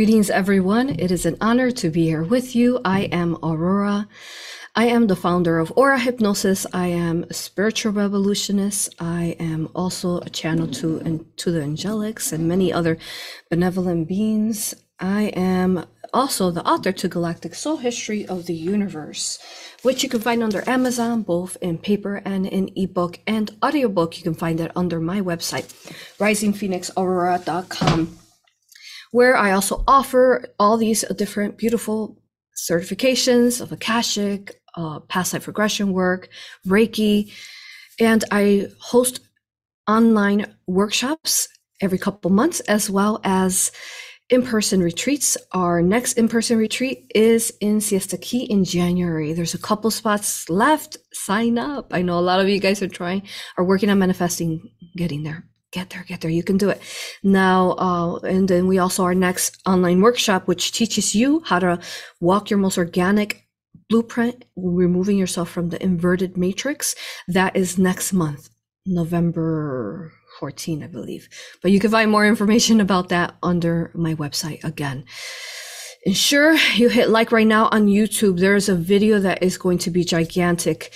Greetings, everyone. It is an honor to be here with you. I am Aurora. I am the founder of Aura Hypnosis. I am a spiritual revolutionist. I am also a channel to, to the angelics and many other benevolent beings. I am also the author to Galactic Soul History of the Universe, which you can find under Amazon, both in paper and in ebook and audiobook. You can find it under my website, risingphoenixaurora.com where I also offer all these different beautiful certifications of Akashic, uh, past life regression work, Reiki, and I host online workshops every couple months as well as in-person retreats. Our next in-person retreat is in Siesta Key in January. There's a couple spots left. Sign up. I know a lot of you guys are trying, are working on manifesting getting there get there, get there. You can do it. Now, uh, and then we also our next online workshop, which teaches you how to walk your most organic blueprint, removing yourself from the inverted matrix. That is next month, November 14, I believe. But you can find more information about that under my website again. Ensure you hit like right now on YouTube. There is a video that is going to be gigantic.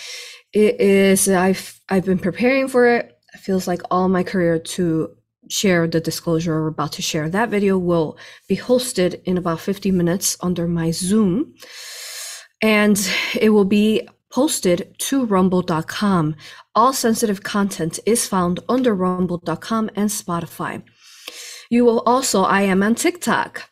It is, I've, I've been preparing for it feels like all my career to share the disclosure we're about to share. That video will be hosted in about 50 minutes under my Zoom. And it will be posted to rumble.com. All sensitive content is found under rumble.com and Spotify. You will also, I am on TikTok.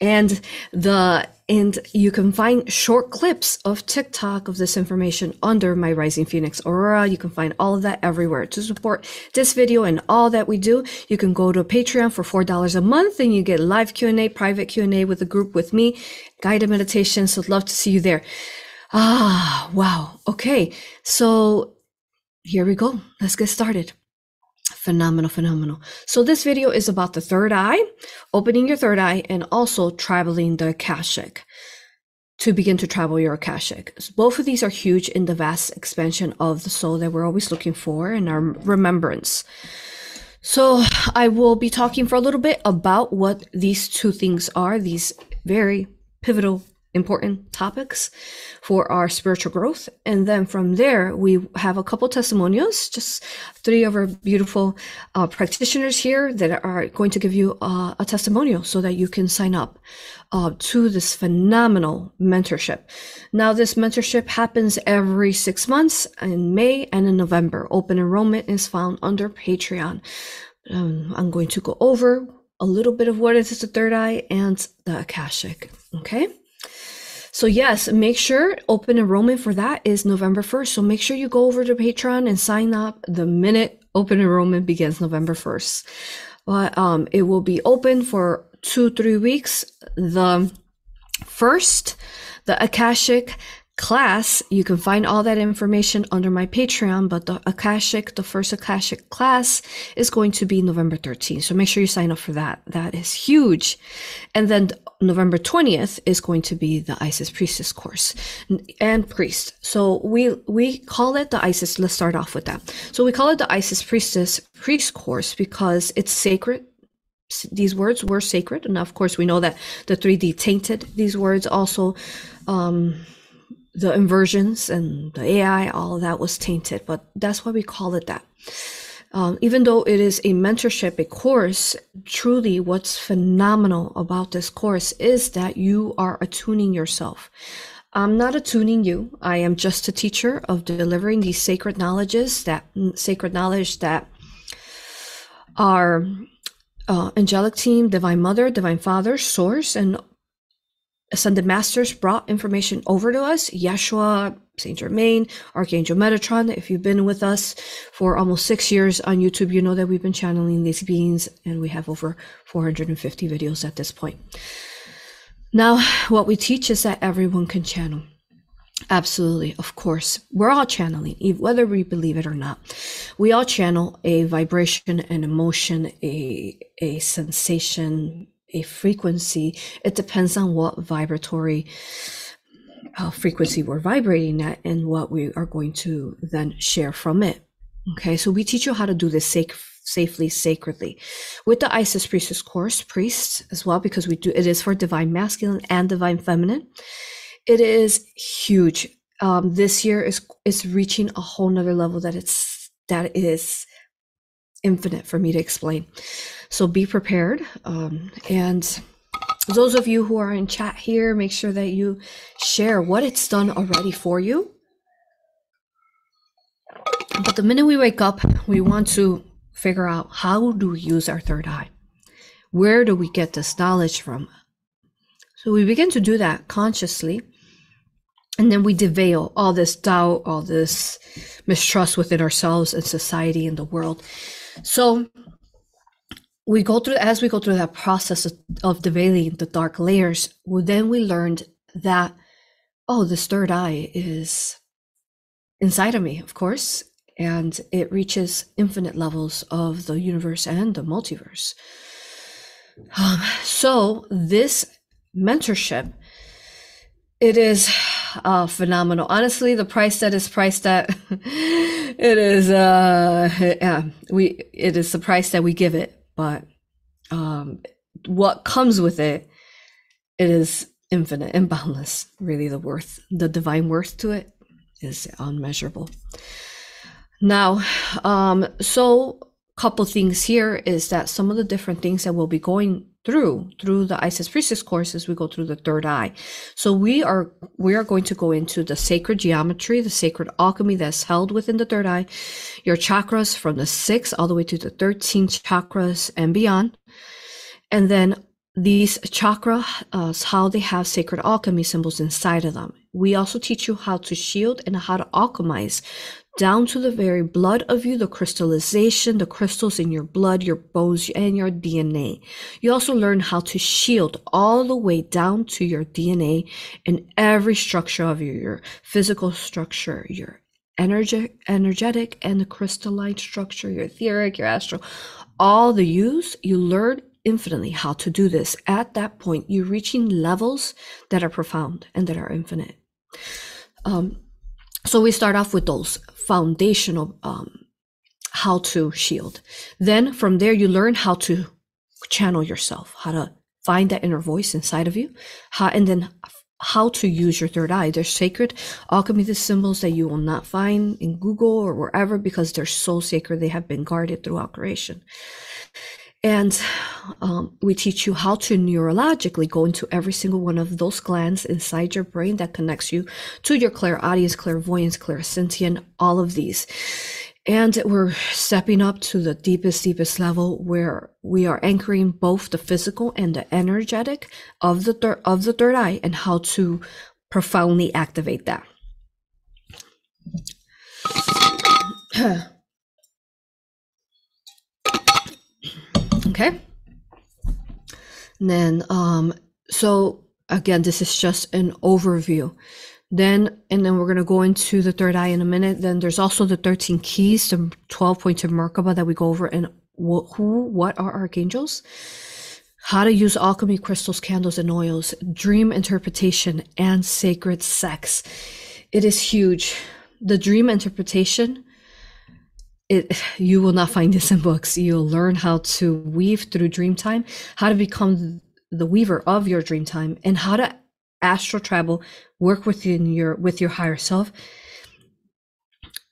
And the and you can find short clips of TikTok of this information under my Rising Phoenix Aurora. You can find all of that everywhere. To support this video and all that we do, you can go to Patreon for $4 a month and you get live Q&A, private Q&A with a group with me, guided meditations. So love to see you there. Ah, wow. Okay. So here we go. Let's get started. Phenomenal, phenomenal. So this video is about the third eye, opening your third eye, and also traveling the Akashic to begin to travel your Akashic. So both of these are huge in the vast expansion of the soul that we're always looking for in our remembrance. So I will be talking for a little bit about what these two things are, these very pivotal important topics for our spiritual growth. And then from there, we have a couple testimonials, just three of our beautiful uh, practitioners here that are going to give you uh, a testimonial so that you can sign up uh, to this phenomenal mentorship. Now, this mentorship happens every six months in May and in November. Open enrollment is found under Patreon. Um, I'm going to go over a little bit of what is the third eye and the Akashic. Okay. So yes, make sure open enrollment for that is November 1st. So make sure you go over to Patreon and sign up the minute open enrollment begins November 1st. But um, it will be open for two, three weeks. The first, the Akashic class, you can find all that information under my Patreon, but the Akashic, the first Akashic class is going to be November 13th. So make sure you sign up for that. That is huge. And then November 20th is going to be the Isis Priestess course and priest. So we, we call it the Isis. Let's start off with that. So we call it the Isis Priestess priest course because it's sacred these words were sacred and of course we know that the 3d tainted these words also um the inversions and the AI, all of that was tainted, but that's why we call it that. Um, even though it is a mentorship, a course, truly what's phenomenal about this course is that you are attuning yourself. I'm not attuning you. I am just a teacher of delivering these sacred knowledges that sacred knowledge that our uh, angelic team, divine mother, divine father, source, and ascended masters brought information over to us. Yeshua, Saint Germain, Archangel Metatron. If you've been with us for almost six years on YouTube, you know that we've been channeling these beings and we have over 450 videos at this point. Now, what we teach is that everyone can channel. Absolutely, of course. We're all channeling, whether we believe it or not. We all channel a vibration, an emotion, a, a sensation, a frequency. It depends on what vibratory uh, frequency we're vibrating at and what we are going to then share from it. Okay, so we teach you how to do this safe, safely, sacredly, with the Isis Priestess course, priests as well, because we do it is for divine masculine and divine feminine. It is huge. Um, this year is is reaching a whole nother level that it's that is infinite for me to explain. So be prepared. Um, and those of you who are in chat here, make sure that you share what it's done already for you. But the minute we wake up, we want to figure out how do we use our third eye? Where do we get this knowledge from? So we begin to do that consciously. And then we deveil all this doubt, all this mistrust within ourselves and society and the world. So we go through as we go through that process of, of deveiling the dark layers, well, then we learned that oh, this third eye is inside of me, of course, and it reaches infinite levels of the universe and the multiverse. Um, so this mentorship, it is uh, phenomenal. Honestly, the price that is priced at, it is uh, yeah, we it is the price that we give it but um, what comes with it, it is infinite and boundless. Really, the worth, the divine worth to it is unmeasurable. Now, um, so couple things here is that some of the different things that we'll be going through through the Isis Priestess courses, we go through the third eye. So we are we are going to go into the sacred geometry, the sacred alchemy that's held within the third eye, your chakras from the six all the way to the 13 chakras and beyond. And then these chakras, uh, how they have sacred alchemy symbols inside of them. We also teach you how to shield and how to alchemize down to the very blood of you, the crystallization, the crystals in your blood, your bones, and your DNA. You also learn how to shield all the way down to your DNA and every structure of you, your physical structure, your energetic, energetic and the crystalline structure, your etheric, your astral, all the use, you learn infinitely how to do this. At that point, you're reaching levels that are profound and that are infinite. Um, so we start off with those foundational um, how to shield. Then from there, you learn how to channel yourself, how to find that inner voice inside of you, how, and then how to use your third eye. There's sacred alchemy the symbols that you will not find in Google or wherever because they're so sacred. They have been guarded throughout creation. And um, we teach you how to neurologically go into every single one of those glands inside your brain that connects you to your clairaudience, clairvoyance, clairsentient, all of these. And we're stepping up to the deepest, deepest level where we are anchoring both the physical and the energetic of the of the third eye and how to profoundly activate that. Okay. And then, um, so again, this is just an overview. Then, and then we're going to go into the third eye in a minute. Then there's also the 13 keys, the 12 points of Merkaba that we go over and wh- who, what are archangels, how to use alchemy crystals, candles, and oils, dream interpretation, and sacred sex. It is huge. The dream interpretation it you will not find this in books. You'll learn how to weave through dream time how to become the weaver of your dream time and how to astral travel work within your with your higher self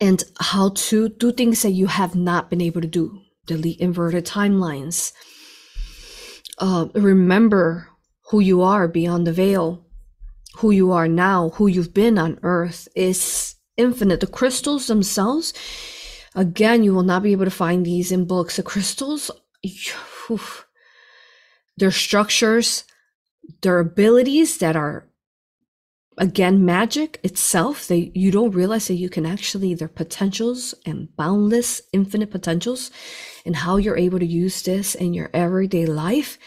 and how to do things that you have not been able to do. Delete inverted timelines. Uh, remember who you are beyond the veil. Who you are now who you've been on earth is infinite. The crystals themselves Again, you will not be able to find these in books. The crystals, their structures, their abilities that are again magic itself they you don't realize that you can actually their potentials and boundless infinite potentials and how you're able to use this in your everyday life.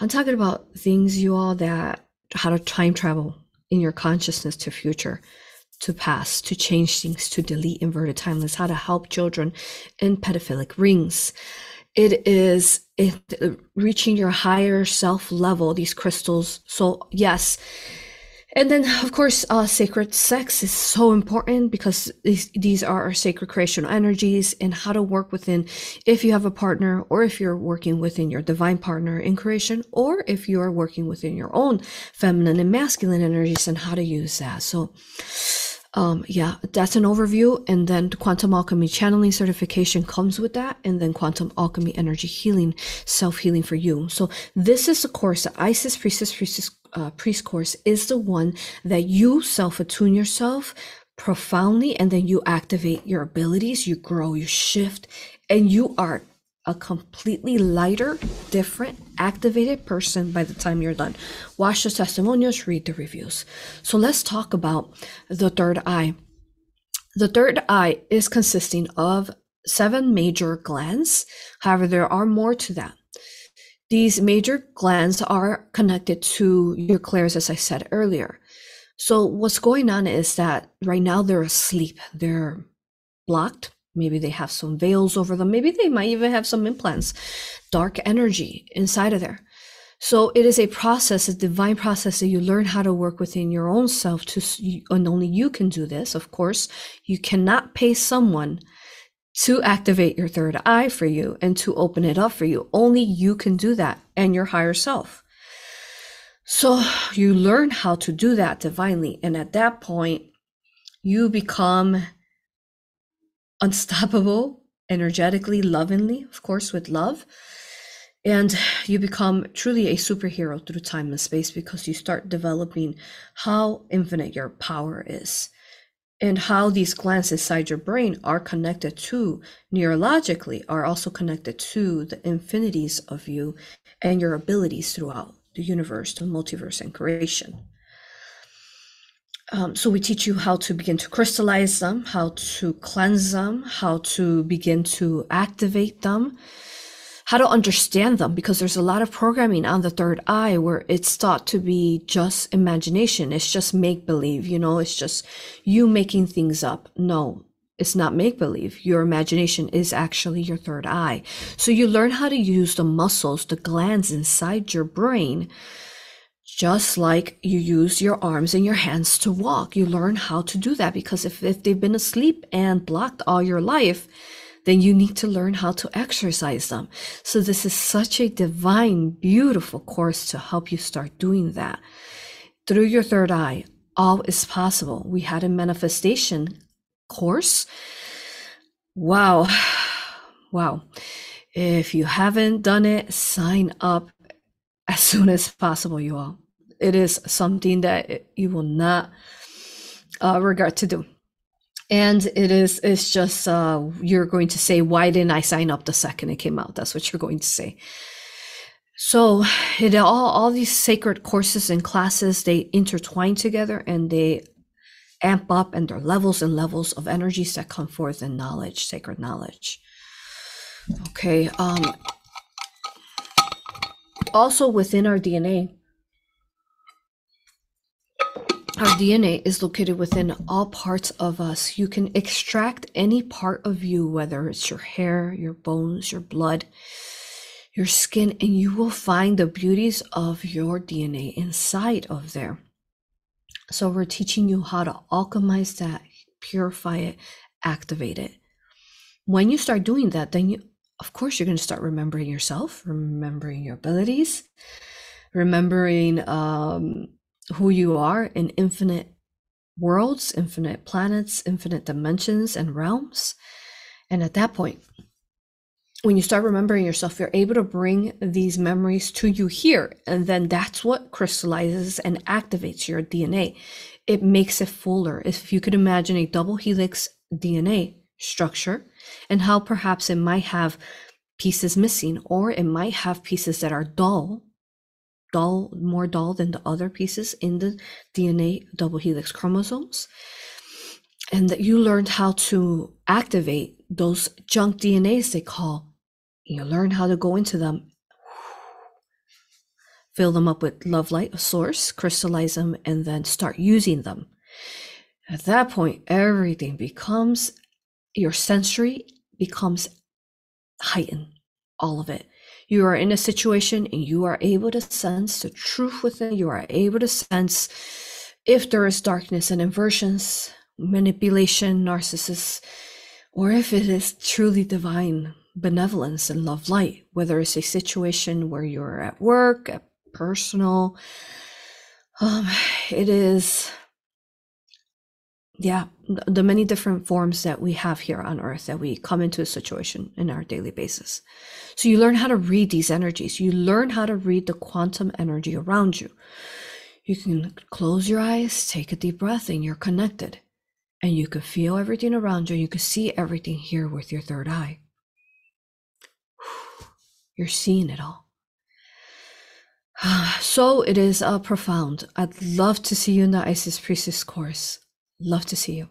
I'm talking about things you all that how to time travel in your consciousness to future to pass, to change things, to delete inverted timelines, how to help children in pedophilic rings. It is it, reaching your higher self level, these crystals. So, yes, And then, of course, uh, sacred sex is so important because these, these are our sacred creational energies and how to work within if you have a partner or if you're working within your divine partner in creation or if you are working within your own feminine and masculine energies and how to use that. So, um, yeah, that's an overview. And then the quantum alchemy channeling certification comes with that. And then quantum alchemy energy healing, self healing for you. So this is the course, the Isis Priestess Priestess uh, Priest course is the one that you self attune yourself profoundly and then you activate your abilities, you grow, you shift, and you are a completely lighter, different, activated person by the time you're done. Watch the testimonials, read the reviews. So let's talk about the third eye. The third eye is consisting of seven major glands. However, there are more to that. These major glands are connected to your clairs, as I said earlier. So what's going on is that right now they're asleep. They're blocked Maybe they have some veils over them. Maybe they might even have some implants, dark energy inside of there. So it is a process, a divine process that you learn how to work within your own self to, and only you can do this. Of course, you cannot pay someone to activate your third eye for you and to open it up for you. Only you can do that and your higher self. So you learn how to do that divinely. And at that point, you become unstoppable, energetically, lovingly, of course, with love. And you become truly a superhero through time and space because you start developing how infinite your power is and how these glands inside your brain are connected to neurologically are also connected to the infinities of you and your abilities throughout the universe, the multiverse, and creation. Um, so we teach you how to begin to crystallize them, how to cleanse them, how to begin to activate them, how to understand them, because there's a lot of programming on the third eye where it's thought to be just imagination. It's just make believe, you know, it's just you making things up. No, it's not make believe. Your imagination is actually your third eye. So you learn how to use the muscles, the glands inside your brain just like you use your arms and your hands to walk. You learn how to do that because if, if they've been asleep and blocked all your life, then you need to learn how to exercise them. So this is such a divine, beautiful course to help you start doing that. Through your third eye, all is possible. We had a manifestation course. Wow. Wow. If you haven't done it, sign up as soon as possible, you all. It is something that you will not uh, regret to do. And it is it's just uh, you're going to say why didn't i sign up the second it came out? That's what you're going to say. So it all all these sacred courses and classes they intertwine together and they amp up and there are levels and levels of energies that come forth in knowledge sacred knowledge. Okay um also within our dna our DNA is located within all parts of us. You can extract any part of you, whether it's your hair, your bones, your blood, your skin, and you will find the beauties of your DNA inside of there. So, we're teaching you how to alchemize that, purify it, activate it. When you start doing that, then you, of course, you're going to start remembering yourself, remembering your abilities, remembering um, who you are in infinite worlds, infinite planets, infinite dimensions and realms. And at that point, when you start remembering yourself, you're able to bring these memories to you here. And then that's what crystallizes and activates your DNA. It makes it fuller. If you could imagine a double helix DNA structure and how perhaps it might have pieces missing or it might have pieces that are dull dull, more dull than the other pieces in the DNA double helix chromosomes. And that you learned how to activate those junk DNAs they call. You learn how to go into them, fill them up with love light, a source, crystallize them, and then start using them. At that point, everything becomes your sensory becomes heightened, all of it. You are in a situation and you are able to sense the truth within. You are able to sense if there is darkness and inversions, manipulation, narcissists, or if it is truly divine benevolence and love light, whether it's a situation where you're at work, at personal, um, it is, yeah, the many different forms that we have here on earth that we come into a situation in our daily basis. So you learn how to read these energies. You learn how to read the quantum energy around you. You can close your eyes, take a deep breath, and you're connected. And you can feel everything around you. You can see everything here with your third eye. You're seeing it all. So it is uh, profound. I'd love to see you in the Isis Priestess course. Love to see you.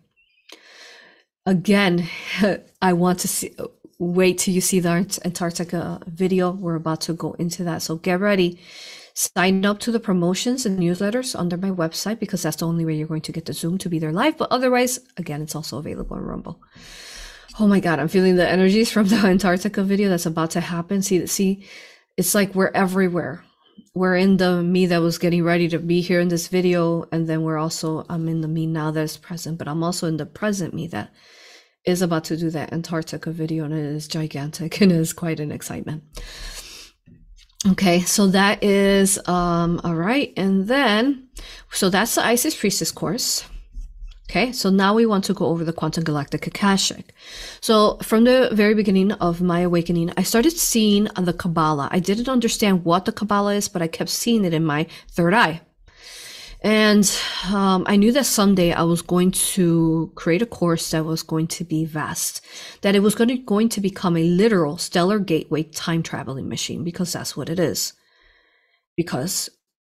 Again, I want to see. Wait till you see the Antarctica video. We're about to go into that. So get ready. Sign up to the promotions and newsletters under my website because that's the only way you're going to get the Zoom to be there live. But otherwise, again, it's also available on Rumble. Oh my God, I'm feeling the energies from the Antarctica video that's about to happen. See, see, it's like we're everywhere. We're in the me that was getting ready to be here in this video, and then we're also I'm in the me now that is present, but I'm also in the present me that is about to do that Antarctica video, and it is gigantic and it is quite an excitement. Okay, so that is um all right, and then so that's the Isis Priestess course. Okay, so now we want to go over the Quantum Galactic Akashic. So from the very beginning of my awakening, I started seeing the Kabbalah. I didn't understand what the Kabbalah is, but I kept seeing it in my third eye. And um, I knew that someday I was going to create a course that was going to be vast, that it was going to, going to become a literal stellar gateway time traveling machine, because that's what it is. Because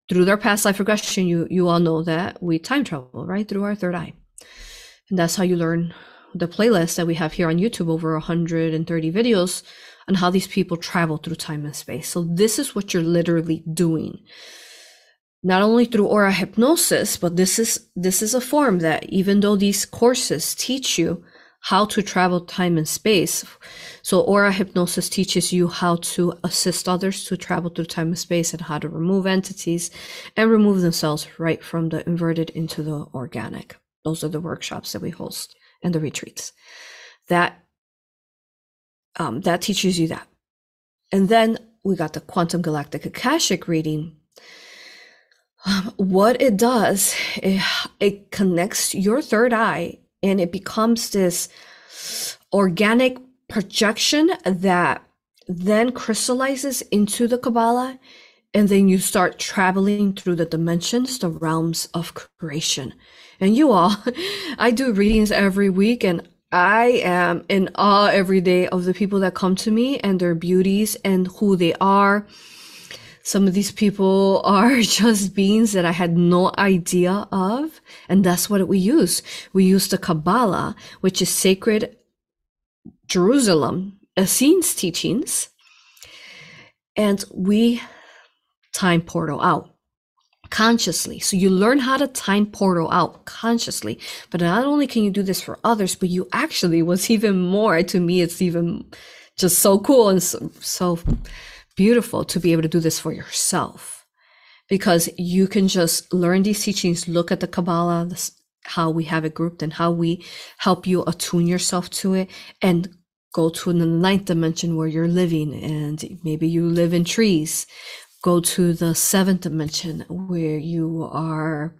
through their past life regression, you, you all know that we time travel, right? Through our third eye. And that's how you learn the playlist that we have here on YouTube, over 130 videos on how these people travel through time and space. So this is what you're literally doing. Not only through aura hypnosis, but this is this is a form that even though these courses teach you how to travel time and space. So aura hypnosis teaches you how to assist others to travel through time and space and how to remove entities and remove themselves right from the inverted into the organic. Those are the workshops that we host and the retreats. That um, that teaches you that. And then we got the quantum galactic akashic reading. Um, what it does, it, it connects your third eye and it becomes this organic projection that then crystallizes into the Kabbalah. And then you start traveling through the dimensions, the realms of creation. And you all, I do readings every week and I am in awe every day of the people that come to me and their beauties and who they are. Some of these people are just beings that I had no idea of. And that's what we use. We use the Kabbalah, which is sacred Jerusalem, Essenes teachings. And we time portal out consciously. So you learn how to time portal out consciously. But not only can you do this for others, but you actually, was even more to me, it's even just so cool and so, so beautiful to be able to do this for yourself because you can just learn these teachings, look at the Kabbalah, this, how we have it grouped and how we help you attune yourself to it and go to the ninth dimension where you're living and maybe you live in trees go to the seventh dimension where you are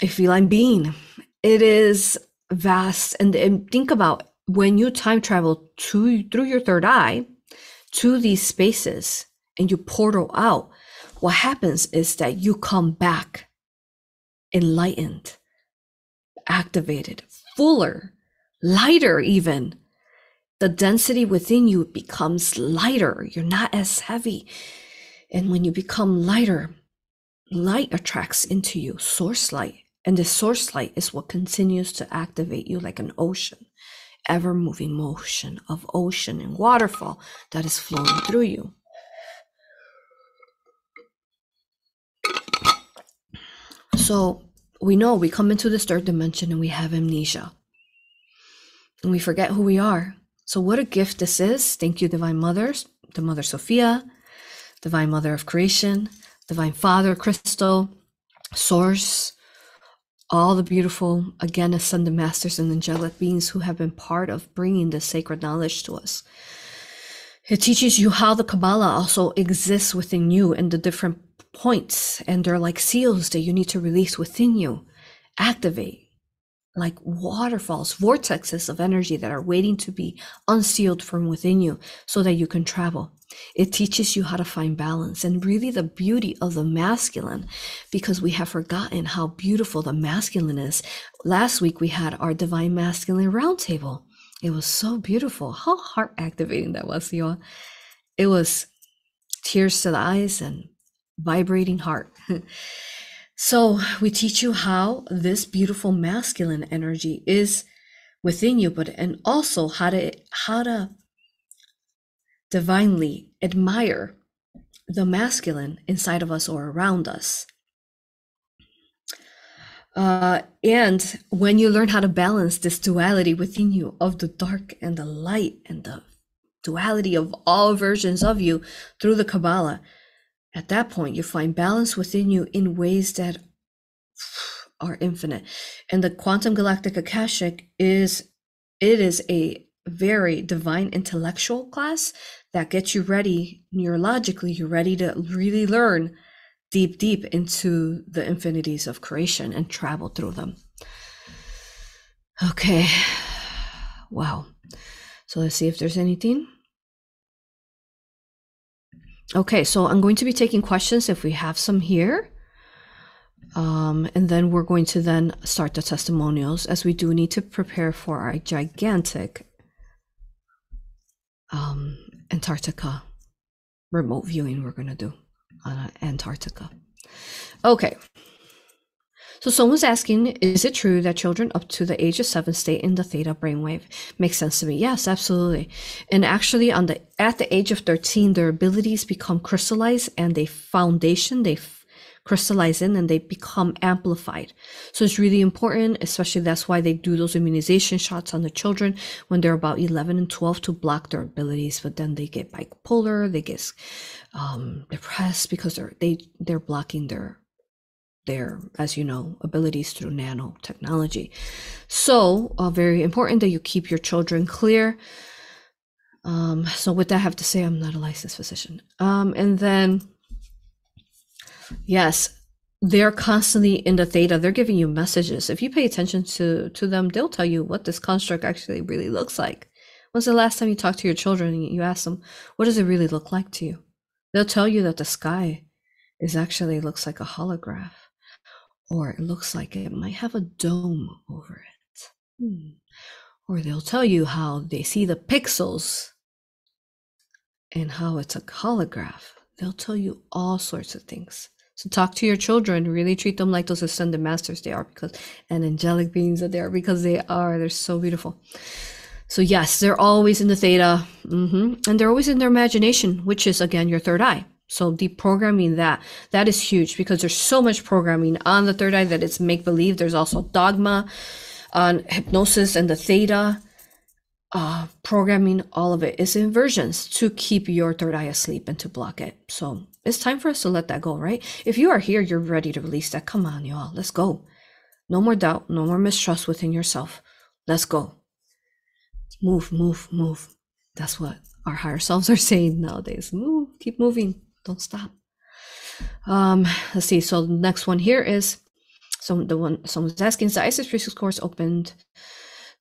a feline being. It is vast. And, and think about when you time travel to through your third eye to these spaces and you portal out, what happens is that you come back enlightened, activated, fuller, lighter, even. The density within you becomes lighter. You're not as heavy. And when you become lighter, light attracts into you, source light. And the source light is what continues to activate you like an ocean, ever moving motion of ocean and waterfall that is flowing through you. So we know we come into this third dimension and we have amnesia. And we forget who we are. So, what a gift this is. Thank you, Divine Mothers, the Mother Sophia, Divine Mother of Creation, Divine Father, Crystal, source, all the beautiful, again, ascended masters and angelic beings who have been part of bringing this sacred knowledge to us. It teaches you how the Kabbalah also exists within you and the different points, and they're like seals that you need to release within you, activate like waterfalls, vortexes of energy that are waiting to be unsealed from within you so that you can travel. It teaches you how to find balance and really the beauty of the masculine because we have forgotten how beautiful the masculine is. Last week we had our divine masculine roundtable. It was so beautiful. How heart activating that was, y'all. It was tears to the eyes and vibrating heart. so we teach you how this beautiful masculine energy is within you, but and also how to how to divinely admire the masculine inside of us or around us. Uh, and when you learn how to balance this duality within you of the dark and the light and the duality of all versions of you through the Kabbalah, at that point you find balance within you in ways that are infinite. And the quantum galactic akashic is it is a very divine intellectual class that gets you ready neurologically. You're ready to really learn deep deep into the infinities of creation and travel through them. Okay. Wow. So let's see if there's anything okay so i'm going to be taking questions if we have some here um, and then we're going to then start the testimonials as we do need to prepare for our gigantic um, Antarctica remote viewing we're going to do on Antarctica. Okay. So someone's asking, is it true that children up to the age of seven stay in the theta brainwave? Makes sense to me. Yes, absolutely. And actually, on the at the age of 13, their abilities become crystallized and they foundation, they crystallize in and they become amplified. So it's really important, especially that's why they do those immunization shots on the children when they're about 11 and 12 to block their abilities. But then they get bipolar, they get um, depressed because they're they they're blocking their their, as you know, abilities through nanotechnology. So, uh, very important that you keep your children clear. Um, so, with that, I have to say I'm not a licensed physician. Um, and then Yes, they're constantly in the theta. They're giving you messages. If you pay attention to to them, they'll tell you what this construct actually really looks like. When's the last time you talked to your children and you ask them, what does it really look like to you? They'll tell you that the sky is actually looks like a holograph, or it looks like it might have a dome over it. Hmm. Or they'll tell you how they see the pixels and how it's a holograph. They'll tell you all sorts of things. So talk to your children, really treat them like those ascended masters they are because and angelic beings that they are because they are. They're so beautiful. So yes, they're always in the theta. Mm-hmm. And they're always in their imagination, which is again your third eye. So deprogramming that, that is huge because there's so much programming on the third eye that it's make believe. There's also dogma on hypnosis and the theta uh, programming all of it is inversions to keep your third eye asleep and to block it. So it's time for us to let that go, right? If you are here, you're ready to release that. Come on, y'all. Let's go. No more doubt, no more mistrust within yourself. Let's go. Move, move, move. That's what our higher selves are saying nowadays. Move, keep moving. Don't stop. Um, let's see. So the next one here is so the one someone's asking is the Isis Priestess course opened.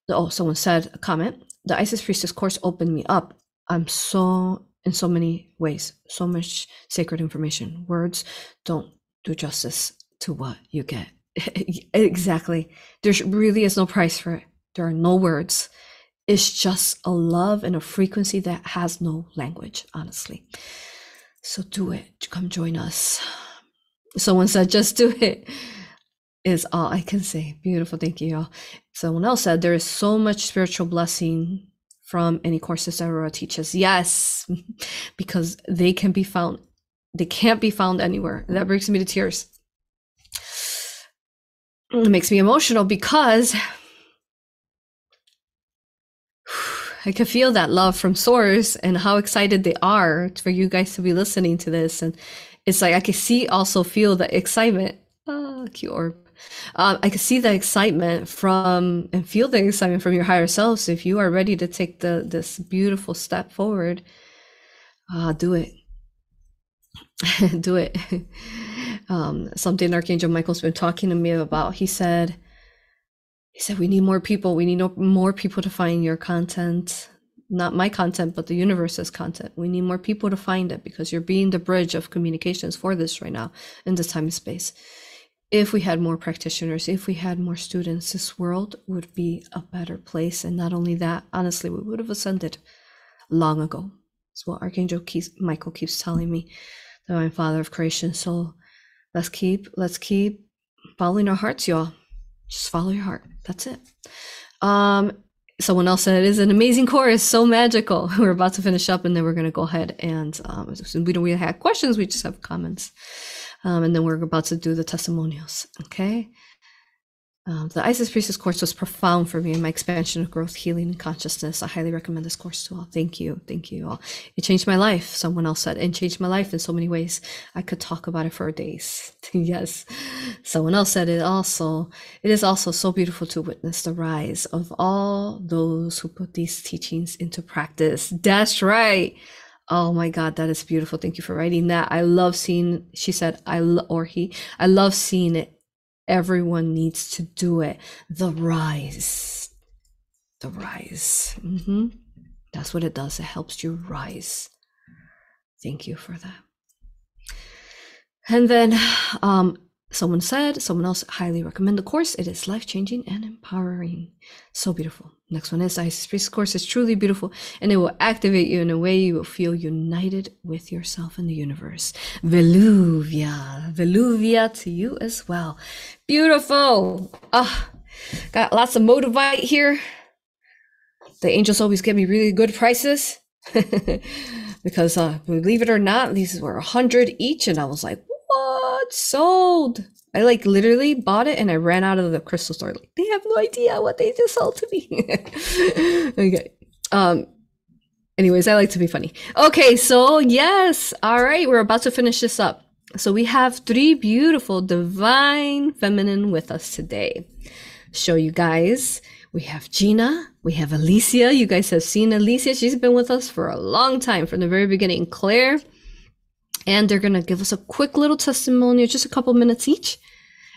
The, Oh, someone said a comment the Isis Priestess course opened me up. I'm so in so many ways, so much sacred information. Words don't do justice to what you get. exactly. There really is no price for it. There are no words. It's just a love and a frequency that has no language, honestly. So do it. Come join us. Someone said, just do it is all I can say. Beautiful. Thank you, y'all. Someone else said there is so much spiritual blessing from any courses Aurora teaches. Yes, because they can be found, they can't be found anywhere. That brings me to tears. It makes me emotional because I can feel that love from Source and how excited they are for you guys to be listening to this. And it's like I can see, also feel the excitement Oh, cute orb. Um, I can see the excitement from and feel the excitement from your higher self. So if you are ready to take the this beautiful step forward, uh, do it. do it. um, something Archangel Michael's been talking to me about. He said, he said, we need more people. We need more people to find your content not my content, but the universe's content. We need more people to find it because you're being the bridge of communications for this right now in this time and space. If we had more practitioners, if we had more students, this world would be a better place. And not only that, honestly, we would have ascended long ago. It's what Archangel keeps, Michael keeps telling me, the Divine Father of Creation. So let's keep, let's keep following our hearts, y'all. Just follow your heart. That's it. Um, someone else said it is an amazing chorus, so magical. We're about to finish up, and then we're going to go ahead and um, we don't really have questions. We just have comments, um, and then we're about to do the testimonials. Okay. Um, the Isis Priestess course was profound for me in my expansion of growth, healing, and consciousness. I highly recommend this course to all. Thank you. Thank you all. It changed my life. Someone else said, and changed my life in so many ways. I could talk about it for days. yes. Someone else said it also. It is also so beautiful to witness the rise of all those who put these teachings into practice. That's right. Oh my God, that is beautiful. Thank you for writing that. I love seeing, she said, I, lo- or he, I love seeing it Everyone needs to do it. The rise. The rise. Mm-hmm. That's what it does. It helps you rise. Thank you for that. And then um, someone said, someone else highly recommend the course. It is life changing and empowering. So beautiful. Next one is Isis Priest course is truly beautiful and it will activate you in a way you will feel united with yourself and the universe. Veluvia, Veluvia to you as well. Beautiful. Ah, got lots of moldavite here. The angels always give me really good prices because uh, believe it or not, these were a hundred each, and I was like, "What? Sold!" I like literally bought it and I ran out of the crystal store. Like they have no idea what they just sold to me. okay. Um anyways, I like to be funny. Okay, so yes. All right, we're about to finish this up. So we have three beautiful divine feminine with us today. Show you guys. We have Gina, we have Alicia. You guys have seen Alicia. She's been with us for a long time from the very beginning. Claire, and they're going to give us a quick little testimonial, just a couple minutes each.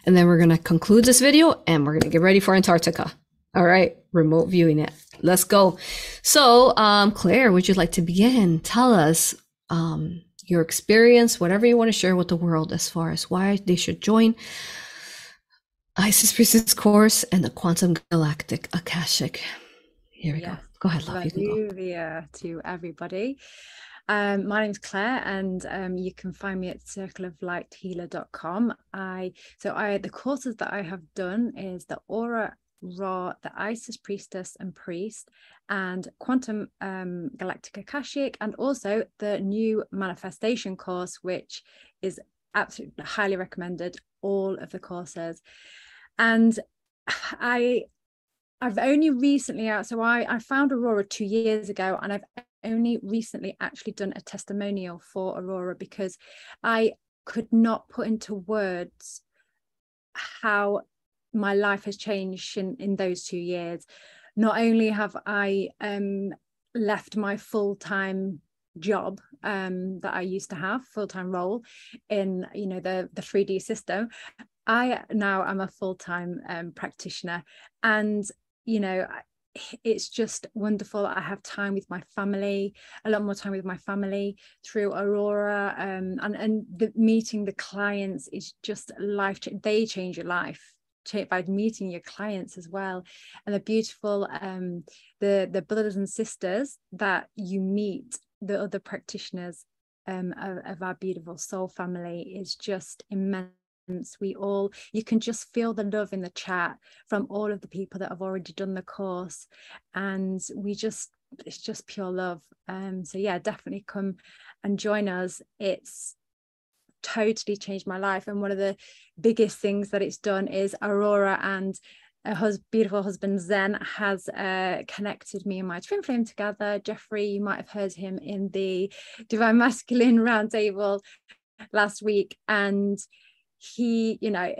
And then we're going to conclude this video and we're going to get ready for Antarctica. All right, remote viewing it. Let's go. So, um, Claire, would you like to begin? Tell us um, your experience, whatever you want to share with the world as far as why they should join Isis Priestess course and the Quantum Galactic Akashic. Here we yes. go. Go ahead, love. You can go. to everybody. Um, my name's Claire, and um, you can find me at circleoflighthealer.com. I so I the courses that I have done is the Aura Ra, the Isis Priestess and Priest, and Quantum um, Galactic Akashic, and also the new Manifestation course, which is absolutely highly recommended. All of the courses, and I I've only recently out so I I found Aurora two years ago and I've only recently actually done a testimonial for Aurora because I could not put into words how my life has changed in, in those two years. Not only have I um, left my full time job um, that I used to have, full time role in you know the the 3D system, I now am a full time um, practitioner, and you know it's just wonderful. I have time with my family, a lot more time with my family through Aurora, um, and and the, meeting the clients is just life. They change your life by meeting your clients as well, and the beautiful um, the the brothers and sisters that you meet, the other practitioners um, of, of our beautiful soul family is just immense we all you can just feel the love in the chat from all of the people that have already done the course. And we just it's just pure love. Um so yeah definitely come and join us. It's totally changed my life. And one of the biggest things that it's done is aurora and a hus- beautiful husband Zen has uh, connected me and my twin flame together. Jeffrey, you might have heard him in the Divine Masculine Roundtable last week, and he you know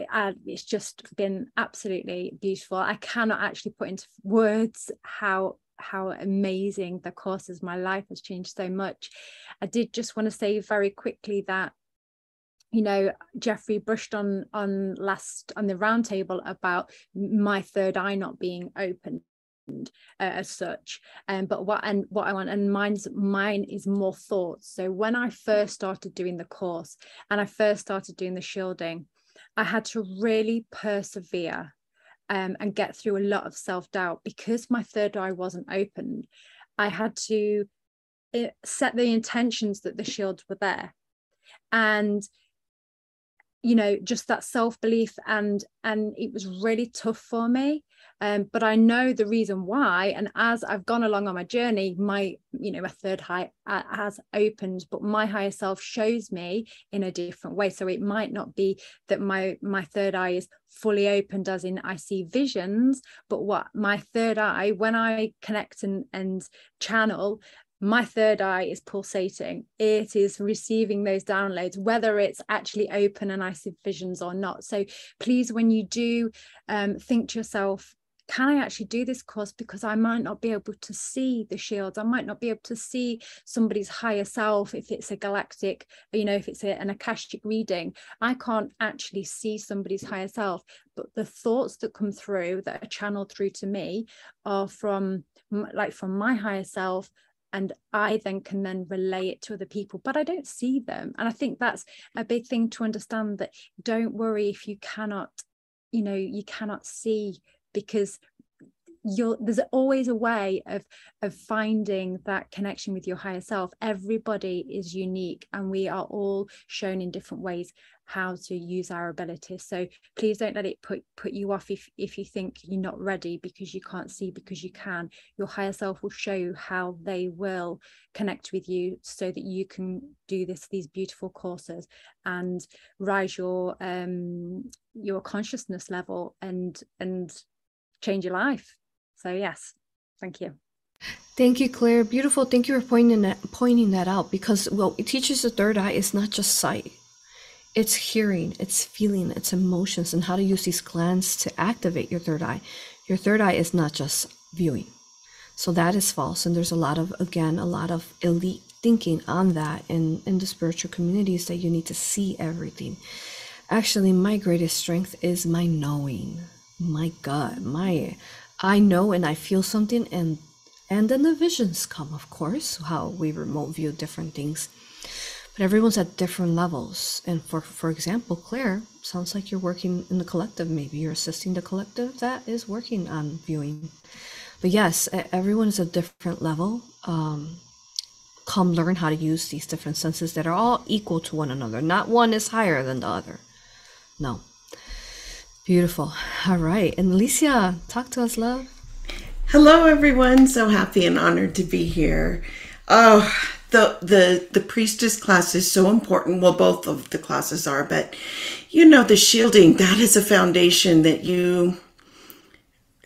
it's just been absolutely beautiful. I cannot actually put into words how how amazing the course is my life has changed so much. I did just want to say very quickly that you know jeffrey brushed on on last on the roundtable about my third eye not being open. uh, as such. Um, but what and what i want and mine's mine is more thoughts so when i first started doing the course and i first started doing the shielding i had to really persevere um, and get through a lot of self-doubt. Because my third eye wasn't opened i had to uh, set the intentions that the shields were there. And you know just that self-belief and and it was really tough for me um, but I know the reason why. And as I've gone along on my journey, my, you know, my third eye uh, has opened, but my higher self shows me in a different way. So it might not be that my my third eye is fully opened, as in I see visions, but what my third eye, when I connect and and channel, my third eye is pulsating. It is receiving those downloads, whether it's actually open and I see visions or not. So please, when you do um, think to yourself, can I actually do this course because I might not be able to see the shields? I might not be able to see somebody's higher self if it's a galactic, you know, if it's a, an Akashic reading. I can't actually see somebody's higher self, but the thoughts that come through that are channeled through to me are from like from my higher self and I then can then relay it to other people, but I don't see them. And I think that's a big thing to understand that don't worry if you cannot, you know, you cannot see because you'll there's always a way of of finding that connection with your higher self. Everybody is unique and we are all shown in different ways how to use our abilities. So please don't let it put put you off if if you think you're not ready because you can't see because you can. Your higher self will show you how they will connect with you so that you can do this these beautiful courses and rise your um your consciousness level and and change your life. So yes, thank you. Thank you, Claire. Beautiful. Thank you for pointing that pointing that out because well, it teaches the third eye is not just sight. It's hearing, it's feeling, it's emotions, and how to use these glands to activate your third eye. Your third eye is not just viewing. So that is false. And there's a lot of again, a lot of elite thinking on that in, in the spiritual communities that you need to see everything. Actually, my greatest strength is my knowing my god my i know and i feel something and and then the visions come of course how we remote view different things. But everyone's at different levels. And for for example claire sounds like you're working in the collective. Maybe you're assisting the collective that is working on viewing. But yes everyone is a different level. Um, come learn how to use these different senses that are all equal to one another. Not one is higher than the other. No Beautiful. All right. And Alicia, talk to us, love. Hello, everyone. So happy and honored to be here. Oh, the the the priestess class is so important. Well, both of the classes are, but you know, the shielding that is a foundation that you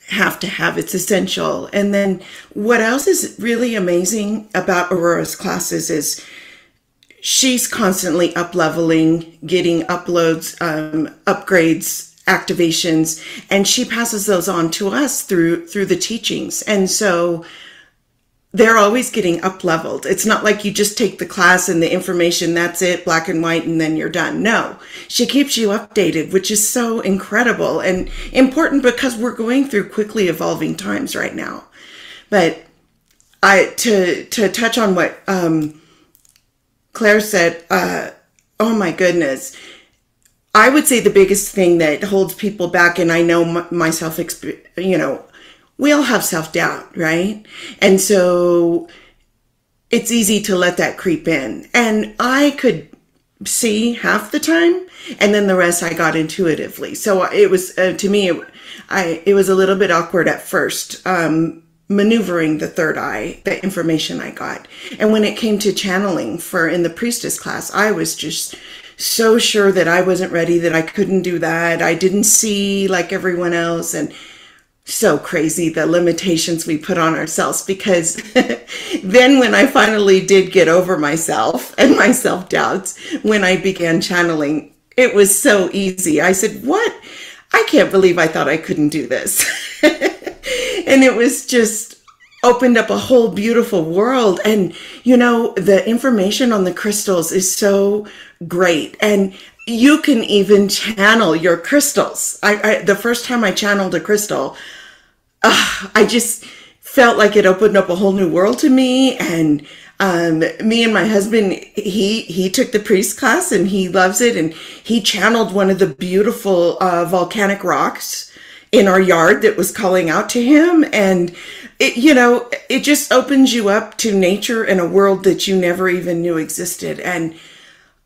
have to have. It's essential. And then what else is really amazing about Aurora's classes is she's constantly up leveling, getting uploads, um, upgrades activations and she passes those on to us through through the teachings. And so they're always getting up leveled it's not like you just take the class and the information that's it black and white and then you're done. No. She keeps you updated which is so incredible and important because we're going through quickly evolving times right now. But i to to touch on what um claire said uh oh my goodness I would say the biggest thing that holds people back, and I know myself, you know, we all have self doubt, right? And so it's easy to let that creep in. And I could see half the time, and then the rest I got intuitively. So it was, uh, to me, it, I, it was a little bit awkward at first. Um, maneuvering the third eye, the information I got. And when it came to channeling for in the priestess class, I was just so sure that I wasn't ready, that I couldn't do that. I didn't see like everyone else. And so crazy the limitations we put on ourselves because then when I finally did get over myself and my self doubts, when I began channeling, it was so easy. I said, What? I can't believe I thought I couldn't do this. and it was just opened up a whole beautiful world. And, you know, the information on the crystals is so great. And you can even channel your crystals. I, I the first time I channeled a crystal, uh, I just felt like it opened up a whole new world to me. And um, me and my husband, he he took the priest class and he loves it. And he channeled one of the beautiful uh, volcanic rocks in our yard that was calling out to him. And it, you know, it just opens you up to nature and a world that you never even knew existed. And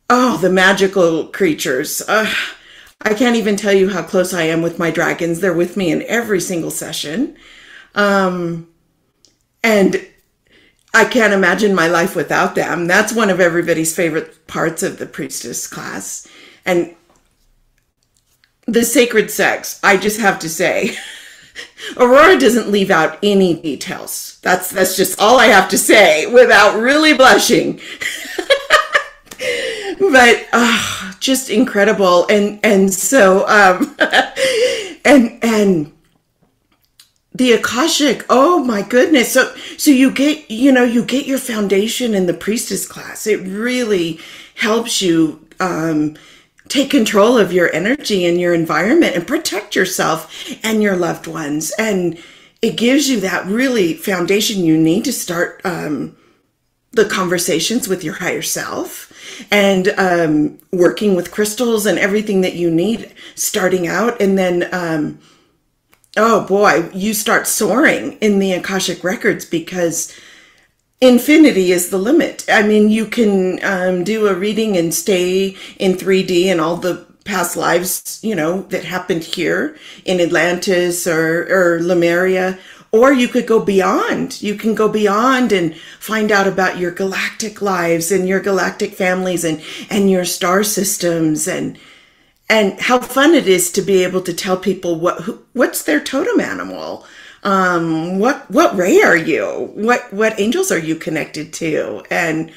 oh, the magical creatures. Uh, I can't even tell you how close I am with my dragons. They're with me in every single session. Um, and I can't imagine my life without them. That's one of everybody's favorite parts of the priestess class. And the sacred sex, I just have to say, Aurora doesn't leave out any details. That's that's just all I have to say without really blushing. but uh, just incredible and and so um and and the akashic oh my goodness so so you get you know you get your foundation in the priestess class it really helps you um take control of your energy and your environment and protect yourself and your loved ones and it gives you that really foundation you need to start um the conversations with your higher self and um, working with crystals and everything that you need starting out. And then, um, oh boy, you start soaring in the Akashic records because infinity is the limit. I mean, you can um, do a reading and stay in 3D and all the past lives, you know, that happened here in Atlantis or, or Lemuria, or you could go beyond. You can go beyond and find out about your galactic lives and your galactic families and, and your star systems and, and how fun it is to be able to tell people what, who, what's their totem animal. Um, what, what ray are you? What, what angels are you connected to? And,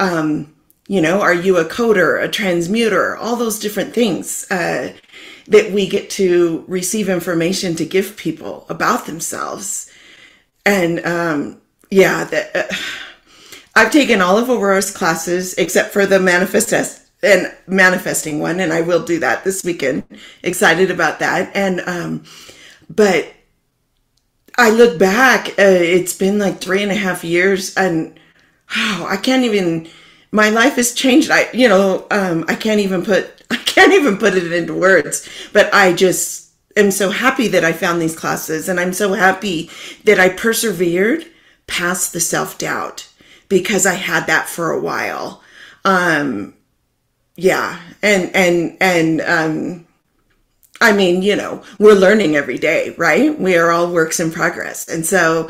um, you know, are you a coder, a transmuter, all those different things, uh, that we get to receive information to give people about themselves. And um, yeah, that uh, I've taken all of Aurora's classes except for the manifest and manifesting one, and I will do that this weekend. Excited about that. And um, but I look back, uh, it's been like three and a half years, and oh, I can't even. My life has changed. I, you know, um, I can't even put I can't even put it into words, but I just am so happy that I found these classes and I'm so happy that I persevered past the self doubt because I had that for a while. Um, yeah. And, and, and, um, I mean, you know, we're learning every day, right? We are all works in progress. And so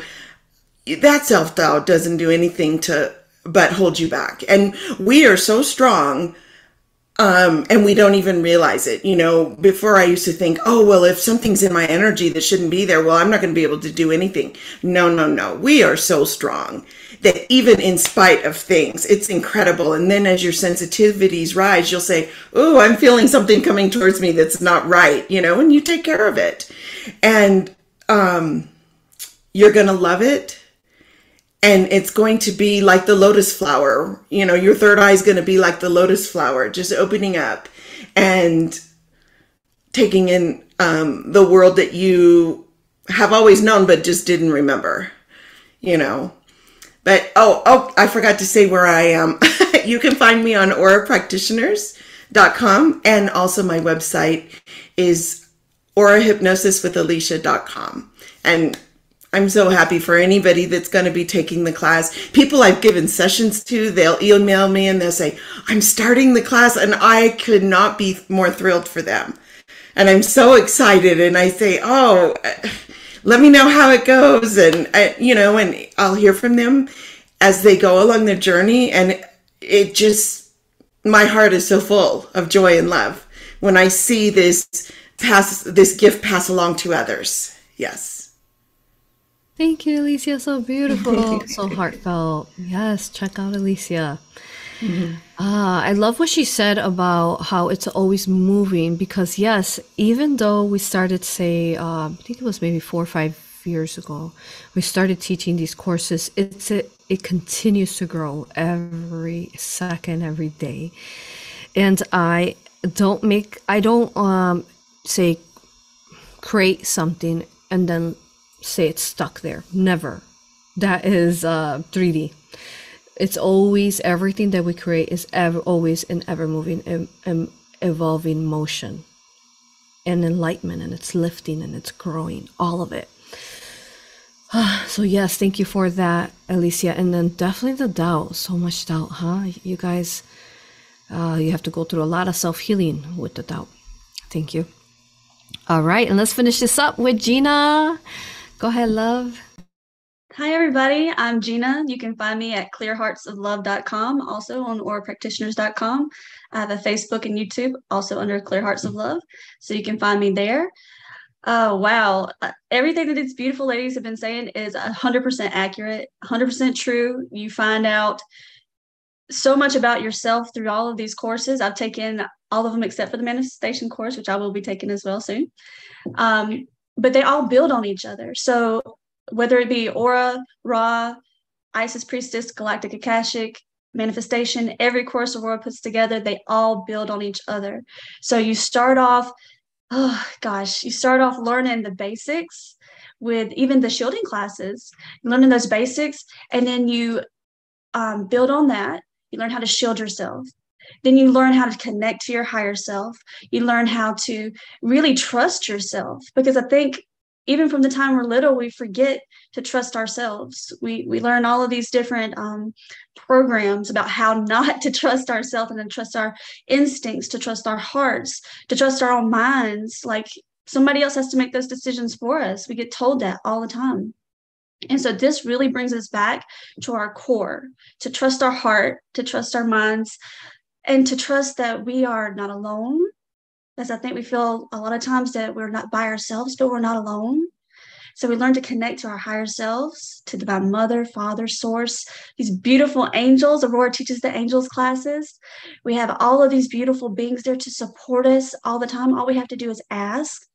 that self doubt doesn't do anything to but hold you back. And we are so strong um, and we don't even realize it. You know, before I used to think, oh, well, if something's in my energy that shouldn't be there, well, I'm not going to be able to do anything. No, no, no. We are so strong that even in spite of things, it's incredible. And then as your sensitivities rise, you'll say, oh, I'm feeling something coming towards me that's not right, you know, and you take care of it. And um, you're going to love it and it's going to be like the lotus flower. You know, your third eye is going to be like the lotus flower, just opening up and taking in um, the world that you have always known but just didn't remember. You know, but oh, oh, I forgot to say where I am. you can find me on aurapractitioners.com and also my website is aurahypnosiswithalicia.com. And I'm so happy for anybody that's going to be taking the class. People I've given sessions to, they'll email me and they'll say, I'm starting the class and I could not be more thrilled for them. And I'm so excited. And I say, Oh, let me know how it goes. And, I, you know, and I'll hear from them as they go along their journey. And it just, my heart is so full of joy and love when I see this pass, this gift pass along to others. Yes. Thank you, Alicia. So beautiful, so heartfelt. Yes, check out Alicia. Mm-hmm. I love what she said about how it's always moving because, yes, even though we started, say, uh, I think it was maybe four or five years ago, we started teaching these courses, it's a, it continues to grow every second, every day. And I don't make, I don't um, say create something and then say it's stuck there. Never. That is uh, 3D it's always everything that we create is ever always in ever moving and evolving motion. And enlightenment and it's lifting and it's growing all of it. So yes thank you for that alicia. And then definitely the doubt so much doubt huh? You guys uh, you have to go through a lot of self-healing with the doubt. Thank you. All right and let's finish this up with gina. Go ahead love Hi, everybody. I'm Gina. You can find me at clearheartsoflove.com, also on aurapractitioners.com. I have a Facebook and YouTube, also under Clear Hearts of Love. So you can find me there. Oh, wow. Uh, everything that these beautiful ladies have been saying is 100% accurate, 100% true. You find out so much about yourself through all of these courses. I've taken all of them except for the manifestation course, which I will be taking as well soon. Um, but they all build on each other. So whether it be Aura, Ra, Isis Priestess, Galactic Akashic, Manifestation, every course Aurora puts together, they all build on each other. So you start off, oh gosh, you start off learning the basics with even the shielding classes, learning those basics, and then you um, build on that. You learn how to shield yourself. Then you learn how to connect to your higher self. You learn how to really trust yourself because I think even from the time we're little, we forget to trust ourselves. We we learn all of these different um, programs about how not to trust ourselves and then trust our instincts, to trust our hearts, to trust our own minds. Like somebody else has to make those decisions for us. We get told that all the time. And so this really brings us back to our core, to trust our heart, to trust our minds, and to trust that we are not alone, because I think we feel a lot of times that we're not by ourselves, but we're not alone. So we learn to connect to our higher selves, to divine mother, father, source, these beautiful angels. Aurora teaches the angels classes. We have all of these beautiful beings there to support us all the time. All we have to do is ask.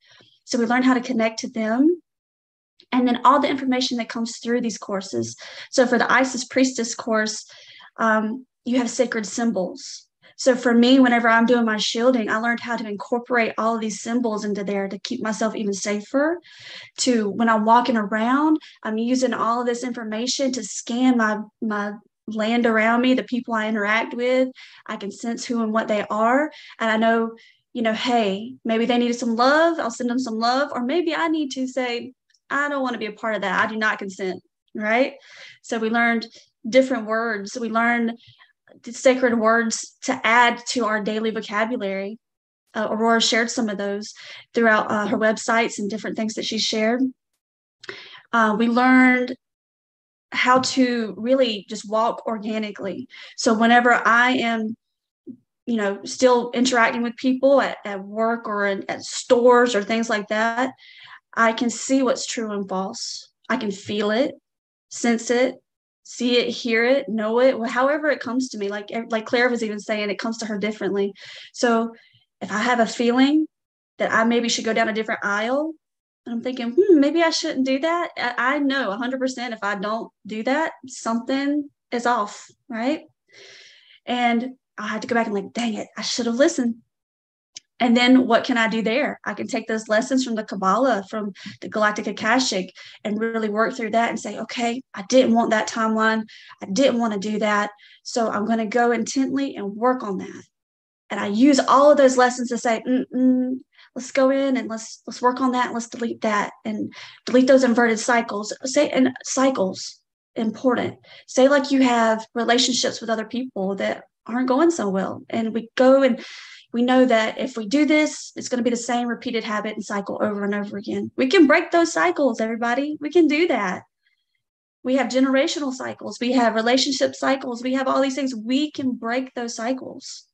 So we learn how to connect to them. And then all the information that comes through these courses. So for the Isis Priestess course, um, you have sacred symbols so for me, whenever I'm doing my shielding, I learned how to incorporate all of these symbols into there to keep myself even safer. To when I'm walking around, I'm using all of this information to scan my my land around me, the people I interact with. I can sense who and what they are. And I know, you know, hey, maybe they needed some love. I'll send them some love. Or maybe I need to say, I don't want to be a part of that. I do not consent. Right. So we learned different words. We learned sacred words to add to our daily vocabulary. Uh, Aurora shared some of those throughout uh, her websites and different things that she shared. Uh, we learned how to really just walk organically. So whenever I am, you know, still interacting with people at, at work or in, at stores or things like that, I can see what's true and false. I can feel it, sense it, see it, hear it, know it, however it comes to me. Like like Claire was even saying, it comes to her differently. So if I have a feeling that I maybe should go down a different aisle, and I'm thinking, hmm, maybe I shouldn't do that. I, I know 100% if I don't do that, something is off, right? And I had to go back and like, dang it, I should have listened. And then what can I do there? I can take those lessons from the Kabbalah, from the Galactic Akashic, and really work through that and say, okay, I didn't want that timeline. I didn't want to do that. So I'm going to go intently and work on that. And I use all of those lessons to say, let's go in and let's let's work on that. Let's delete that and delete those inverted cycles. Say and cycles important. Say like you have relationships with other people that aren't going so well, and we go and we know that if we do this, it's going to be the same repeated habit and cycle over and over again. We can break those cycles, everybody. We can do that. We have generational cycles, we have relationship cycles, we have all these things. We can break those cycles.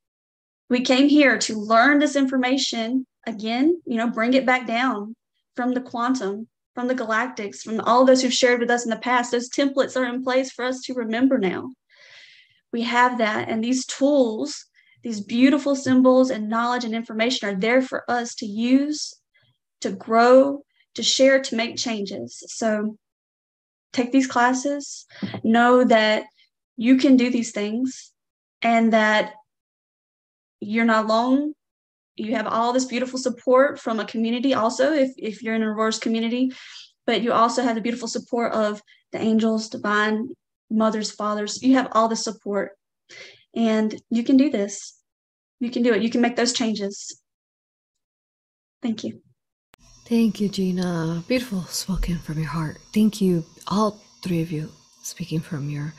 We came here to learn this information again, you know, bring it back down from the quantum, from the galactics, from all those who've shared with us in the past. Those templates are in place for us to remember now we have that. And these tools, these beautiful symbols and knowledge and information are there for us to use, to grow, to share, to make changes. So take these classes, know that you can do these things and that you're not alone. You have all this beautiful support from a community, also, if, if you're in a Aurora's community, but you also have the beautiful support of the angels, divine mothers, fathers. You have all the support, and you can do this. You can do it. You can make those changes. Thank you. Thank you, Gina. Beautiful spoken from your heart. Thank you, all three of you, speaking from your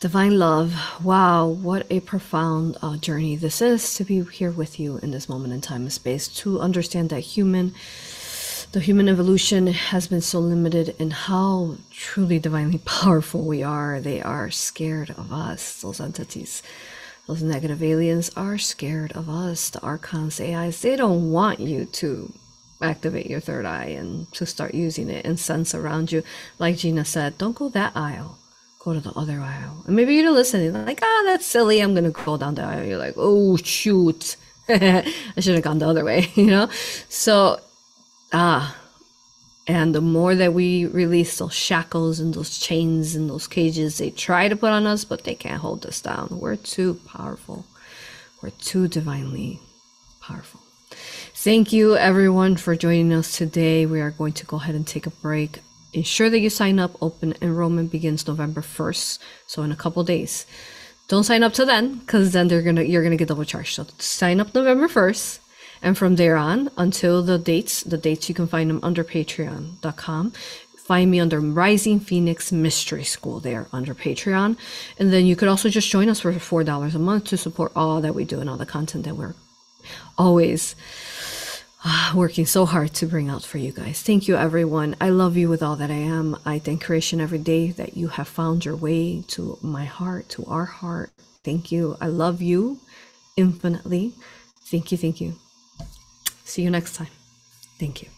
divine love. Wow, what a profound uh, journey this is to be here with you in this moment in time and space to understand that human, the human evolution has been so limited in how truly divinely powerful we are. They are scared of us, those entities. Those negative aliens are scared of us, the archons, AIs. They don't want you to activate your third eye and to start using it and sense around you. Like Gina said, don't go that aisle. Go to the other aisle. And maybe you're listening, like, ah, oh, that's silly. I'm gonna go down the aisle. You're like, oh shoot. I should have gone the other way, you know? So ah. And the more that we release those shackles and those chains and those cages they try to put on us, but they can't hold us down. We're too powerful. We're too divinely powerful. Thank you, everyone, for joining us today. We are going to go ahead and take a break. Ensure that you sign up. Open enrollment begins November 1st, so in a couple days. Don't sign up till then, because then they're gonna you're gonna get double charged. So sign up November 1st, and from there on until the dates, the dates you can find them under Patreon.com. Find me under Rising Phoenix Mystery School there under Patreon, and then you could also just join us for four dollars a month to support all that we do and all the content that we're always uh, working so hard to bring out for you guys. Thank you, everyone. I love you with all that I am. I thank creation every day that you have found your way to my heart, to our heart. Thank you. I love you infinitely. Thank you. Thank you. See you next time. Thank you.